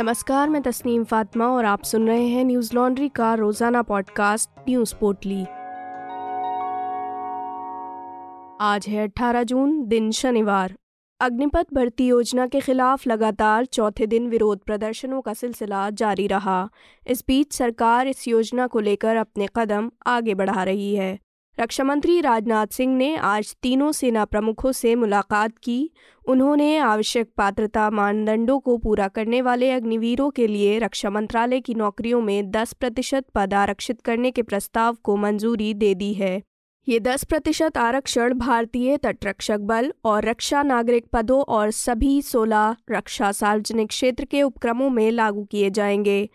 नमस्कार, मैं तस्नीम फातिमा और आप सुन रहे हैं न्यूज़ लॉन्ड्री का रोज़ाना पॉडकास्ट न्यूज़ पोर्टली। आज है 18 जून, दिन शनिवार। अग्निपथ भर्ती योजना के खिलाफ लगातार चौथे दिन विरोध प्रदर्शनों का सिलसिला जारी रहा। इस बीच सरकार इस योजना को लेकर अपने कदम आगे बढ़ा रही है। रक्षा मंत्री राजनाथ सिंह ने आज तीनों सेना प्रमुखों से मुलाकात की। उन्होंने आवश्यक पात्रता मानदंडों को पूरा करने वाले अग्निवीरों के लिए रक्षा मंत्रालय की नौकरियों में 10 प्रतिशत पद आरक्षित करने के प्रस्ताव को मंजूरी दे दी है। ये 10 प्रतिशत आरक्षण भारतीय तटरक्षक बल और रक्षा नागरिक पदों और सभी 16 रक्षा सार्वजनिक क्षेत्र के उपक्रमों में लागू किए जाएँगे।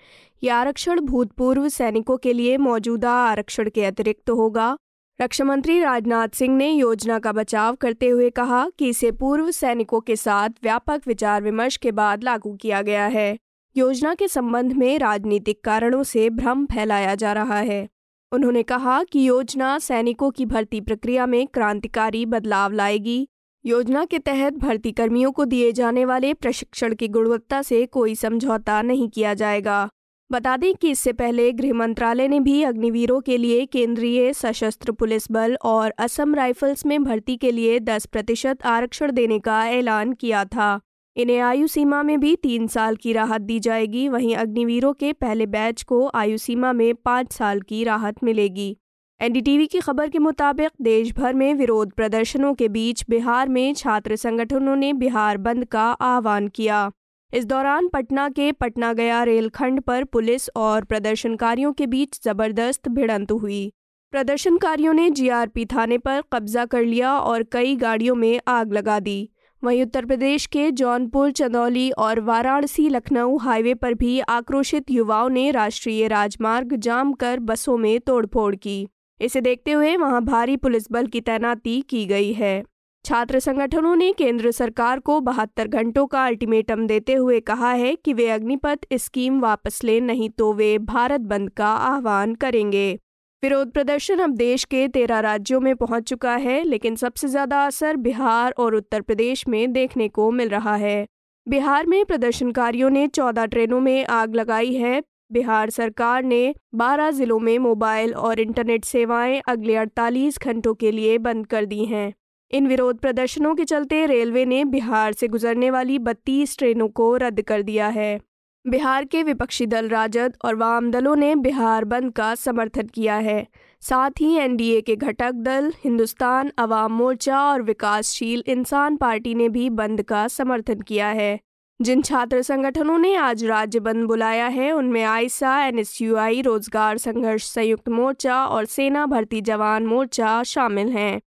ये आरक्षण भूतपूर्व सैनिकों के लिए मौजूदा आरक्षण के अतिरिक्त होगा। रक्षा मंत्री राजनाथ सिंह ने योजना का बचाव करते हुए कहा कि इसे पूर्व सैनिकों के साथ व्यापक विचार विमर्श के बाद लागू किया गया है। योजना के संबंध में राजनीतिक कारणों से भ्रम फैलाया जा रहा है। उन्होंने कहा कि योजना सैनिकों की भर्ती प्रक्रिया में क्रांतिकारी बदलाव लाएगी। योजना के तहत भर्ती कर्मियों को दिए जाने वाले प्रशिक्षण की गुणवत्ता से कोई समझौता नहीं किया जाएगा। बता दें कि इससे पहले गृह मंत्रालय ने भी अग्निवीरों के लिए केंद्रीय सशस्त्र पुलिस बल और असम राइफल्स में भर्ती के लिए 10 प्रतिशत आरक्षण देने का ऐलान किया था। इन्हें आयु सीमा में भी तीन साल की राहत दी जाएगी। वहीं अग्निवीरों के पहले बैच को आयु सीमा में पाँच साल की राहत मिलेगी। एनडीटीवी की खबर के मुताबिक देश भर में विरोध प्रदर्शनों के बीच बिहार में छात्र संगठनों ने बिहार बंद का आह्वान किया। इस दौरान पटना के पटना गया रेलखंड पर पुलिस और प्रदर्शनकारियों के बीच ज़बरदस्त भिड़ंत हुई। प्रदर्शनकारियों ने जीआरपी थाने पर कब्जा कर लिया और कई गाड़ियों में आग लगा दी। वहीं उत्तर प्रदेश के जौनपुर, चंदौली और वाराणसी, लखनऊ हाईवे पर भी आक्रोशित युवाओं ने राष्ट्रीय राजमार्ग जाम कर बसों में तोड़फोड़ की। इसे देखते हुए वहाँ भारी पुलिस बल की तैनाती की गई है। छात्र संगठनों ने केंद्र सरकार को बहत्तर घंटों का अल्टीमेटम देते हुए कहा है कि वे अग्निपथ स्कीम वापस लें, नहीं तो वे भारत बंद का आह्वान करेंगे। विरोध प्रदर्शन अब देश के तेरह राज्यों में पहुँच चुका है, लेकिन सबसे ज़्यादा असर बिहार और उत्तर प्रदेश में देखने को मिल रहा है। बिहार में प्रदर्शनकारियों ने चौदह ट्रेनों में आग लगाई है। बिहार सरकार ने 12 जिलों में मोबाइल और इंटरनेट सेवाएँ अगले 48 घंटों के लिए बंद कर दी हैं। इन विरोध प्रदर्शनों के चलते रेलवे ने बिहार से गुजरने वाली बत्तीस ट्रेनों को रद्द कर दिया है। बिहार के विपक्षी दल राजद और वाम दलों ने बिहार बंद का समर्थन किया है। साथ ही एनडीए के घटक दल, हिंदुस्तान, अवाम मोर्चा और विकासशील इंसान पार्टी ने भी बंद का समर्थन किया है। जिन छात्र संगठनों ने आज राज्य बंद बुलाया है, उनमें आयसा, एनएसयूआई, रोज़गार संघर्ष संयुक्त मोर्चा और सेना भर्ती जवान मोर्चा शामिल हैं।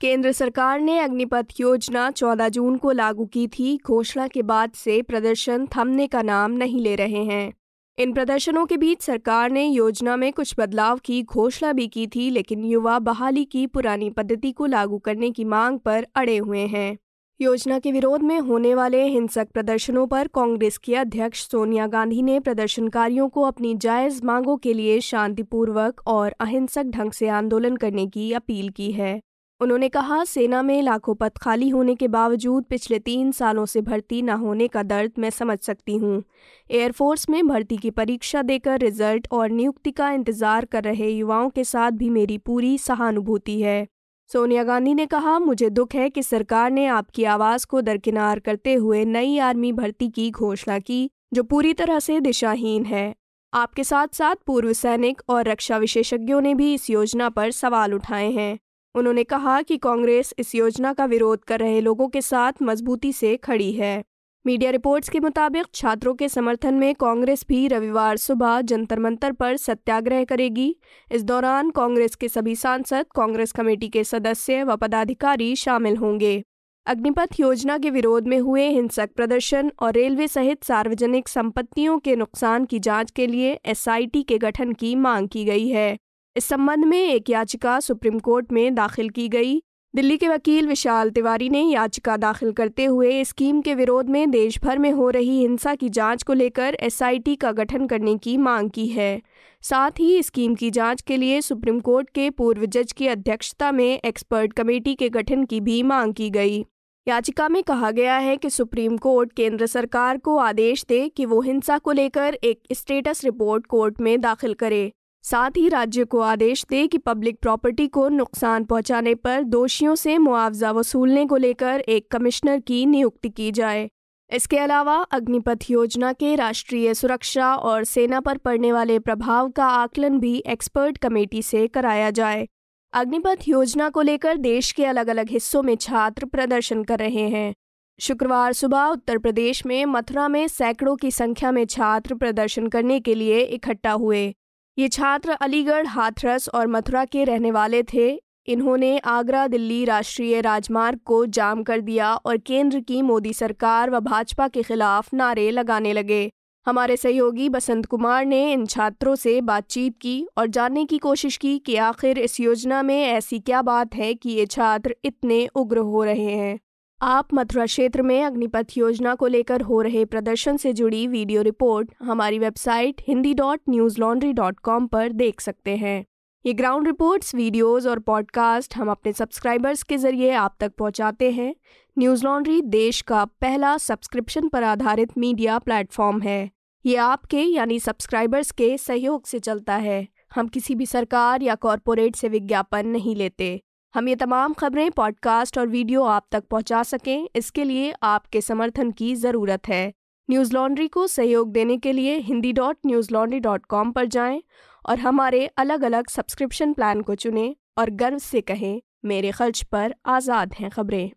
केंद्र सरकार ने अग्निपथ योजना 14 जून को लागू की थी। घोषणा के बाद से प्रदर्शन थमने का नाम नहीं ले रहे हैं। इन प्रदर्शनों के बीच सरकार ने योजना में कुछ बदलाव की घोषणा भी की थी, लेकिन युवा बहाली की पुरानी पद्धति को लागू करने की मांग पर अड़े हुए हैं। योजना के विरोध में होने वाले हिंसक प्रदर्शनों पर कांग्रेस की अध्यक्ष सोनिया गांधी ने प्रदर्शनकारियों को अपनी जायज़ मांगों के लिए शांतिपूर्वक और अहिंसक ढंग से आंदोलन करने की अपील की है। उन्होंने कहा, सेना में लाखों पद खाली होने के बावजूद पिछले तीन सालों से भर्ती न होने का दर्द मैं समझ सकती हूँ। एयरफोर्स में भर्ती की परीक्षा देकर रिज़ल्ट और नियुक्ति का इंतज़ार कर रहे युवाओं के साथ भी मेरी पूरी सहानुभूति है। सोनिया गांधी ने कहा, मुझे दुख है कि सरकार ने आपकी आवाज़ को दरकिनार करते हुए नई आर्मी भर्ती की घोषणा की, जो पूरी तरह से दिशाहीन है। आपके साथ साथ पूर्व सैनिक और रक्षा विशेषज्ञों ने भी इस योजना पर सवाल उठाए हैं। उन्होंने कहा कि कांग्रेस इस योजना का विरोध कर रहे लोगों के साथ मजबूती से खड़ी है। मीडिया रिपोर्ट्स के मुताबिक छात्रों के समर्थन में कांग्रेस भी रविवार सुबह जंतर मंतर पर सत्याग्रह करेगी। इस दौरान कांग्रेस के सभी सांसद, कांग्रेस कमेटी के सदस्य व पदाधिकारी शामिल होंगे। अग्निपथ योजना के विरोध में हुए हिंसक प्रदर्शन और रेलवे सहित सार्वजनिक संपत्तियों के नुकसान की जाँच के लिए एसआईटी के गठन की मांग की गई है। इस संबंध में एक याचिका सुप्रीम कोर्ट में दाखिल की गई। दिल्ली के वकील विशाल तिवारी ने याचिका दाखिल करते हुए स्कीम के विरोध में देश भर में हो रही हिंसा की जाँच को लेकर एसआईटी का गठन करने की मांग की है। साथ ही स्कीम की जाँच के लिए सुप्रीम कोर्ट के पूर्व जज की अध्यक्षता में एक्सपर्ट कमेटी के गठन की भी मांग की गई। याचिका में कहा गया है कि सुप्रीम कोर्ट केंद्र सरकार को आदेश दे कि वो हिंसा को लेकर एक स्टेटस रिपोर्ट कोर्ट में दाखिल करे। साथ ही राज्य को आदेश दे कि पब्लिक प्रॉपर्टी को नुकसान पहुँचाने पर दोषियों से मुआवजा वसूलने को लेकर एक कमिश्नर की नियुक्ति की जाए। इसके अलावा अग्निपथ योजना के राष्ट्रीय सुरक्षा और सेना पर पड़ने वाले प्रभाव का आकलन भी एक्सपर्ट कमेटी से कराया जाए। अग्निपथ योजना को लेकर देश के अलग अलग हिस्सों में छात्र प्रदर्शन कर रहे हैं। शुक्रवार सुबह उत्तर प्रदेश में मथुरा में सैकड़ों की संख्या में छात्र प्रदर्शन करने के लिए इकट्ठा हुए। ये छात्र अलीगढ़, हाथरस और मथुरा के रहने वाले थे। इन्होंने आगरा, दिल्ली राष्ट्रीय राजमार्ग को जाम कर दिया और केंद्र की मोदी सरकार व भाजपा के खिलाफ नारे लगाने लगे। हमारे सहयोगी बसंत कुमार ने इन छात्रों से बातचीत की और जानने की कोशिश की कि आखिर इस योजना में ऐसी क्या बात है कि ये छात्र इतने उग्र हो रहे हैं। आप मथुरा क्षेत्र में अग्निपथ योजना को लेकर हो रहे प्रदर्शन से जुड़ी वीडियो रिपोर्ट हमारी website Hindi dot Newslaundry dot com पर देख सकते हैं। ये ग्राउंड रिपोर्ट्स वीडियोस और पॉडकास्ट हम अपने सब्सक्राइबर्स के ज़रिए आप तक पहुंचाते हैं। न्यूज़ लॉन्ड्री देश का पहला सब्सक्रिप्शन पर आधारित मीडिया प्लेटफॉर्म है। ये आपके, यानी सब्सक्राइबर्स के सहयोग से चलता है। हम किसी भी सरकार या कॉरपोरेट से विज्ञापन नहीं लेते। हम ये तमाम खबरें पॉडकास्ट और वीडियो आप तक पहुँचा सकें, इसके लिए आपके समर्थन की ज़रूरत है। न्यूज़ लॉन्ड्री को सहयोग देने के लिए Hindi dot Newslaundry dot com पर जाएँ और हमारे अलग अलग सब्सक्रिप्शन प्लान को चुनें और गर्व से कहें, मेरे खर्च पर आज़ाद हैं खबरें।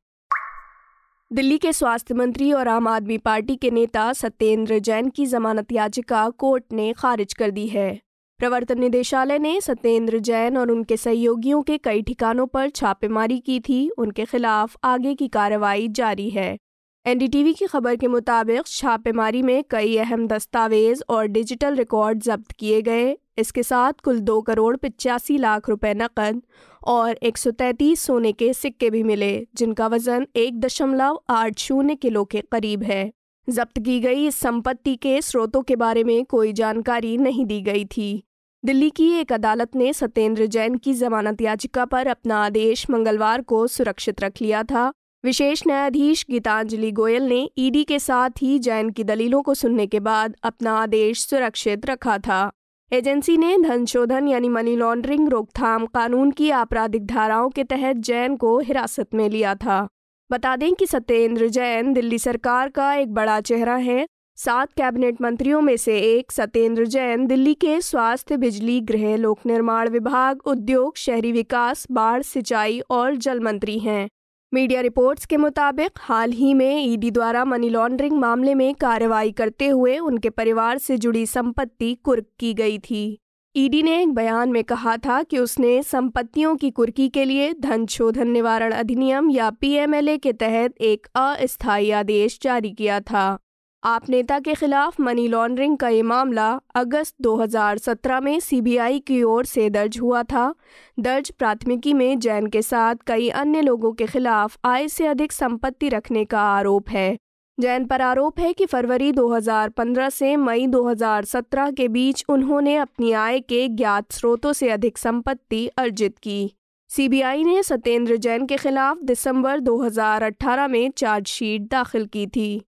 दिल्ली के स्वास्थ्य मंत्री और आम आदमी पार्टी के नेता सत्येंद्र जैन की जमानत याचिका कोर्ट ने खारिज कर दी है। प्रवर्तन निदेशालय ने सत्येंद्र जैन और उनके सहयोगियों के कई ठिकानों पर छापेमारी की थी। उनके खिलाफ आगे की कार्रवाई जारी है। एनडीटीवी की खबर के मुताबिक छापेमारी में कई अहम दस्तावेज़ और डिजिटल रिकॉर्ड जब्त किए गए। इसके साथ कुल दो करोड़ पिचासी लाख रुपए नकद और 133 सोने के सिक्के भी मिले, जिनका वज़न एक दशमलव आठ शून्य किलो के करीब है। जब्त की गई इस संपत्ति के स्रोतों के बारे में कोई जानकारी नहीं दी गई थी। दिल्ली की एक अदालत ने सत्येंद्र जैन की जमानत याचिका पर अपना आदेश मंगलवार को सुरक्षित रख लिया था। विशेष न्यायाधीश गीतांजलि गोयल ने ईडी के साथ ही जैन की दलीलों को सुनने के बाद अपना आदेश सुरक्षित रखा था। एजेंसी ने धन शोधन यानी मनी लॉन्ड्रिंग रोकथाम कानून की आपराधिक धाराओं के तहत जैन को हिरासत में लिया था। बता दें कि सत्येंद्र जैन दिल्ली सरकार का एक बड़ा चेहरा है। सात कैबिनेट मंत्रियों में से एक सत्येंद्र जैन, दिल्ली के स्वास्थ्य, बिजली, गृह, लोक निर्माण विभाग, उद्योग, शहरी विकास, बाढ़, सिंचाई और जल मंत्री हैं। मीडिया रिपोर्ट्स के मुताबिक, हाल ही में ईडी द्वारा मनी लॉन्ड्रिंग मामले में कार्रवाई करते हुए उनके परिवार से जुड़ी संपत्ति कुर्क की गई थी। ईडी ने एक बयान में कहा था कि उसने संपत्तियों की कुर्की के लिए धन शोधन निवारण अधिनियम या पीएमएलए के तहत एक अस्थायी आदेश जारी किया था। आप नेता के खिलाफ मनी लॉन्ड्रिंग का ये मामला अगस्त 2017 में सीबीआई की ओर से दर्ज हुआ था। दर्ज प्राथमिकी में जैन के साथ कई अन्य लोगों के खिलाफ आय से अधिक संपत्ति रखने का आरोप है। जैन पर आरोप है कि फरवरी 2015 से मई 2017 के बीच उन्होंने अपनी आय के ज्ञात स्रोतों से अधिक संपत्ति अर्जित की। सीबीआई ने सत्येंद्र जैन के खिलाफ दिसंबर 2018 में चार्जशीट दाखिल की थी।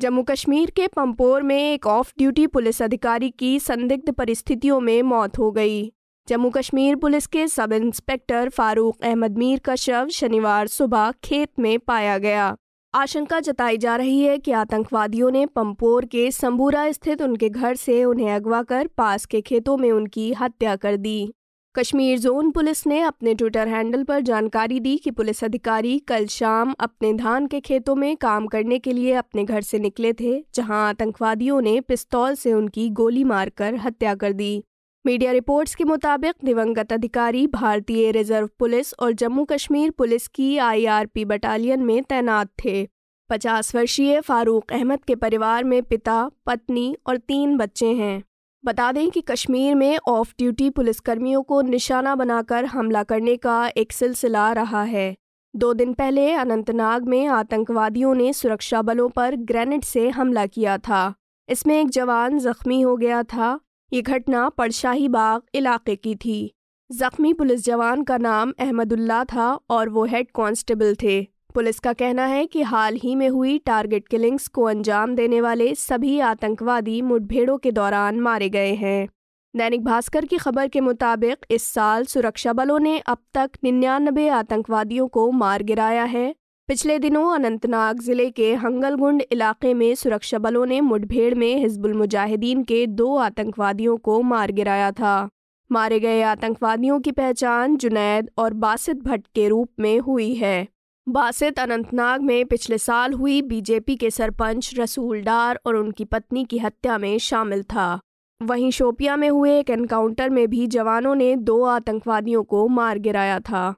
जम्मू कश्मीर के पंपोर में एक ऑफ़ ड्यूटी पुलिस अधिकारी की संदिग्ध परिस्थितियों में मौत हो गई। जम्मू कश्मीर पुलिस के सब इंस्पेक्टर फारूक अहमद मीर का शव शनिवार सुबह खेत में पाया गया। आशंका जताई जा रही है कि आतंकवादियों ने पंपोर के संबूरा स्थित उनके घर से उन्हें अगवा कर पास के खेतों में उनकी हत्या कर दी। कश्मीर जोन पुलिस ने अपने ट्विटर हैंडल पर जानकारी दी कि पुलिस अधिकारी कल शाम अपने धान के खेतों में काम करने के लिए अपने घर से निकले थे, जहाँ आतंकवादियों ने पिस्तौल से उनकी गोली मारकर हत्या कर दी। मीडिया रिपोर्ट्स के मुताबिक दिवंगत अधिकारी भारतीय रिज़र्व पुलिस और जम्मू कश्मीर पुलिस की आईआरपी बटालियन में तैनात थे। पचास वर्षीय फारूक अहमद के परिवार में पिता, पत्नी और तीन बच्चे हैं। बता दें कि कश्मीर में ऑफ़ ड्यूटी पुलिसकर्मियों को निशाना बनाकर हमला करने का एक सिलसिला रहा है। दो दिन पहले अनंतनाग में आतंकवादियों ने सुरक्षा बलों पर ग्रेनेड से हमला किया था। इसमें एक जवान जख्मी हो गया था। ये घटना पड़शाही बाग इलाके की थी। जख्मी पुलिस जवान का नाम अहमदुल्ला था और वो हेड कांस्टेबल थे। पुलिस का कहना है कि हाल ही में हुई टारगेट किलिंग्स को अंजाम देने वाले सभी आतंकवादी मुठभेड़ों के दौरान मारे गए हैं। दैनिक भास्कर की खबर के मुताबिक इस साल सुरक्षा बलों ने अब तक निन्यानबे आतंकवादियों को मार गिराया है। पिछले दिनों अनंतनाग ज़िले के हंगलगुंड इलाके में सुरक्षा बलों ने मुठभेड़ में हिजबुल मुजाहिदीन के दो आतंकवादियों को मार गिराया था। मारे गए आतंकवादियों की पहचान जुनैद और बासित भट्ट के रूप में हुई है। बासित अनंतनाग में पिछले साल हुई बीजेपी के सरपंच रसूल डार और उनकी पत्नी की हत्या में शामिल था। वहीं शोपिया में हुए एक एनकाउंटर में भी जवानों ने दो आतंकवादियों को मार गिराया था।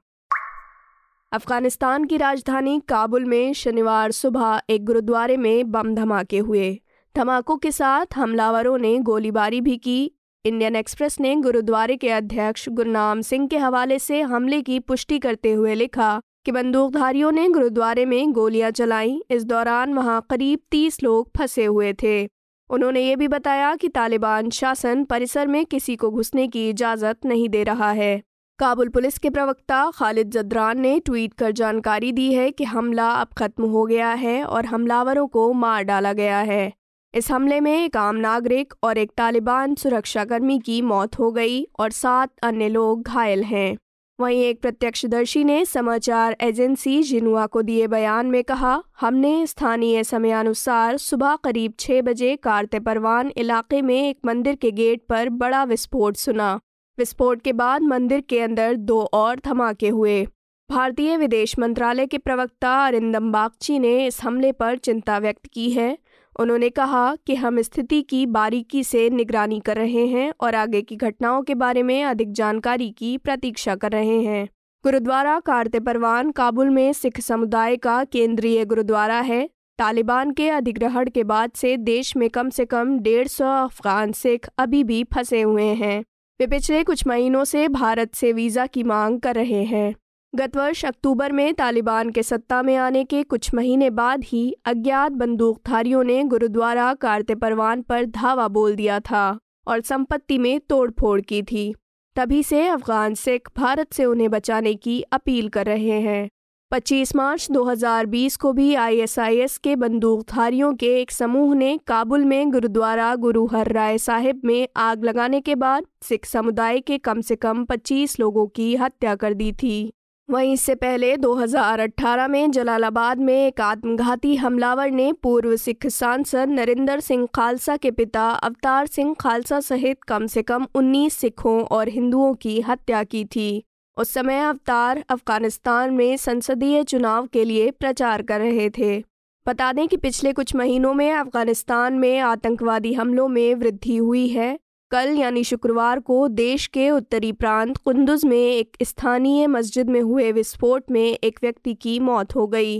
अफ़गानिस्तान की राजधानी काबुल में शनिवार सुबह एक गुरुद्वारे में बम धमाके हुए। धमाकों के साथ हमलावरों ने गोलीबारी भी की। इंडियन एक्सप्रेस ने गुरुद्वारे के अध्यक्ष गुरनाम सिंह के हवाले से हमले की पुष्टि करते हुए लिखा कि बंदूकधारियों ने गुरुद्वारे में गोलियाँ चलाईं। इस दौरान वहाँ करीब तीस लोग फंसे हुए थे। उन्होंने ये भी बताया कि तालिबान शासन परिसर में किसी को घुसने की इजाज़त नहीं दे रहा है। काबुल पुलिस के प्रवक्ता खालिद जदरान ने ट्वीट कर जानकारी दी है कि हमला अब खत्म हो गया है और हमलावरों को मार डाला गया है। इस हमले में एक आम नागरिक और एक तालिबान सुरक्षाकर्मी की मौत हो गई और सात अन्य लोग घायल हैं। वहीं एक प्रत्यक्षदर्शी ने समाचार एजेंसी जिनुआ को दिए बयान में कहा, हमने स्थानीय समयानुसार सुबह करीब छः बजे कारते परवान इलाके में एक मंदिर के गेट पर बड़ा विस्फोट सुना। विस्फोट के बाद मंदिर के अंदर दो और धमाके हुए। भारतीय विदेश मंत्रालय के प्रवक्ता अरिंदम बागची ने इस हमले पर चिंता व्यक्त की है। उन्होंने कहा कि हम स्थिति की बारीकी से निगरानी कर रहे हैं और आगे की घटनाओं के बारे में अधिक जानकारी की प्रतीक्षा कर रहे हैं। गुरुद्वारा कारते परवान काबुल में सिख समुदाय का केंद्रीय गुरुद्वारा है। तालिबान के अधिग्रहण के बाद से देश में कम से कम डेढ़ सौ अफगान सिख अभी भी फंसे हुए हैं। वे पिछले कुछ महीनों से भारत से वीज़ा की मांग कर रहे हैं। गत वर्ष अक्टूबर में तालिबान के सत्ता में आने के कुछ महीने बाद ही अज्ञात बंदूकधारियों ने गुरुद्वारा कारते परवान पर धावा बोल दिया था और संपत्ति में तोड़फोड़ की थी। तभी से अफगान सिख भारत से उन्हें बचाने की अपील कर रहे हैं। 25 मार्च 2020 को भी आईएसआईएस के बंदूकधारियों के एक समूह ने काबुल में गुरुद्वारा गुरु हर राय साहिब में आग लगाने के बाद सिख समुदाय के कम से कम 25 लोगों की हत्या कर दी थी। वहीं इससे पहले 2018 में जलालाबाद में एक आत्मघाती हमलावर ने पूर्व सिख सांसद नरिंदर सिंह खालसा के पिता अवतार सिंह खालसा सहित कम से कम 19 सिखों और हिंदुओं की हत्या की थी। उस समय अवतार अफ़गानिस्तान में संसदीय चुनाव के लिए प्रचार कर रहे थे। बता दें कि पिछले कुछ महीनों में अफ़गानिस्तान में आतंकवादी हमलों में वृद्धि हुई है। कल यानी शुक्रवार को देश के उत्तरी प्रांत कुंदुज में एक स्थानीय मस्जिद में हुए विस्फोट में एक व्यक्ति की मौत हो गई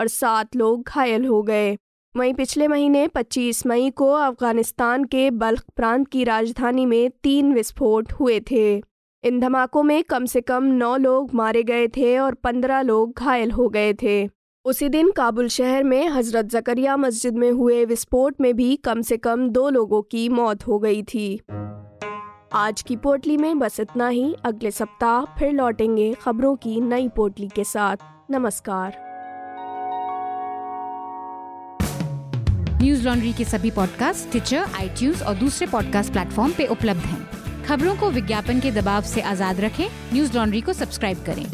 और सात लोग घायल हो गए। वहीं पिछले महीने 25 मई को अफ़गानिस्तान के बल्ख प्रांत की राजधानी में तीन विस्फोट हुए थे। इन धमाकों में कम से कम नौ लोग मारे गए थे और पंद्रह लोग घायल हो गए थे। उसी दिन काबुल शहर में हज़रत जकरिया मस्जिद में हुए विस्फोट में भी कम से कम दो लोगों की मौत हो गई थी। आज की पोटली में बस इतना ही। अगले सप्ताह फिर लौटेंगे खबरों की नई पोटली के साथ। नमस्कार। न्यूज़ लॉन्ड्री के सभी पॉडकास्ट ट्विटर आई और दूसरे पॉडकास्ट प्लेटफॉर्म पे उपलब्ध हैं। खबरों को विज्ञापन के दबाव से आज़ाद रखें। न्यूज़ लॉन्ड्री को सब्सक्राइब करें।